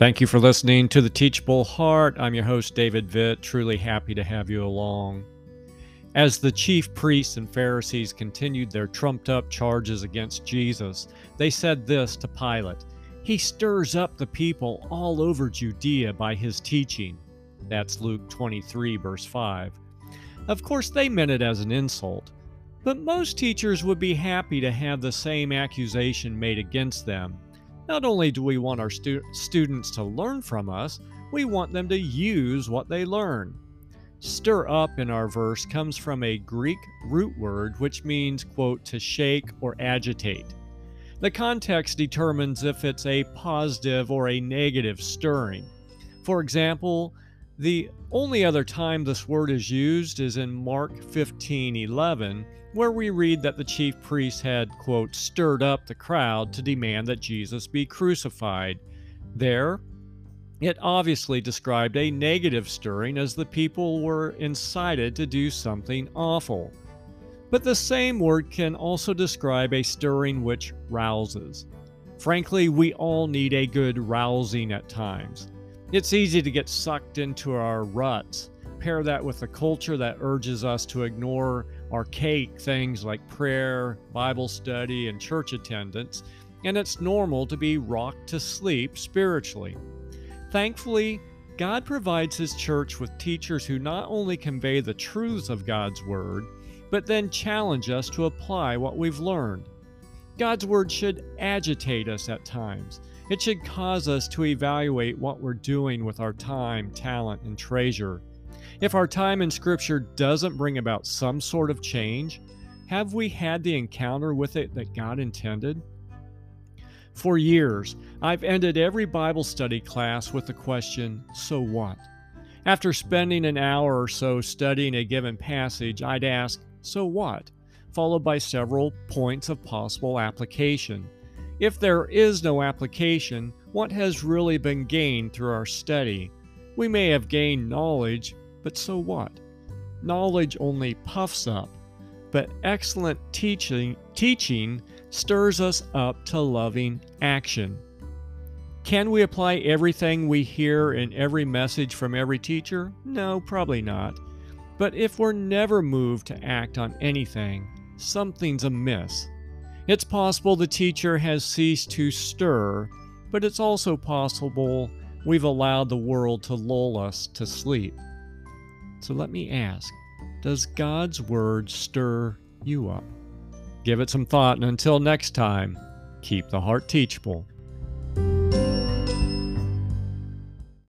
Thank you for listening to the Teachable Heart. I'm your host, David Vitt. Truly happy to have you along. As the chief priests and Pharisees continued their trumped up charges against Jesus, they said this to Pilate He stirs up the people all over Judea by his teaching. That's Luke 23, verse 5. Of course, they meant it as an insult, but most teachers would be happy to have the same accusation made against them not only do we want our stu- students to learn from us, we want them to use what they learn. Stir up in our verse comes from a Greek root word which means, quote, to shake or agitate. The context determines if it's a positive or a negative stirring. For example, the only other time this word is used is in Mark 15:11 where we read that the chief priests had, quote, stirred up the crowd to demand that Jesus be crucified. There, it obviously described a negative stirring as the people were incited to do something awful. But the same word can also describe a stirring which rouses. Frankly, we all need a good rousing at times. It's easy to get sucked into our ruts. Pair that with a culture that urges us to ignore archaic things like prayer, Bible study, and church attendance, and it's normal to be rocked to sleep spiritually. Thankfully, God provides His church with teachers who not only convey the truths of God's Word, but then challenge us to apply what we've learned. God's Word should agitate us at times. It should cause us to evaluate what we're doing with our time, talent, and treasure. If our time in Scripture doesn't bring about some sort of change, have we had the encounter with it that God intended? For years, I've ended every Bible study class with the question, So what? After spending an hour or so studying a given passage, I'd ask, So what? Followed by several points of possible application. If there is no application, what has really been gained through our study? We may have gained knowledge, but so what? Knowledge only puffs up, but excellent teaching, teaching stirs us up to loving action. Can we apply everything we hear in every message from every teacher? No, probably not. But if we're never moved to act on anything, something's amiss. It's possible the teacher has ceased to stir, but it's also possible we've allowed the world to lull us to sleep. So let me ask Does God's Word stir you up? Give it some thought, and until next time, keep the heart teachable.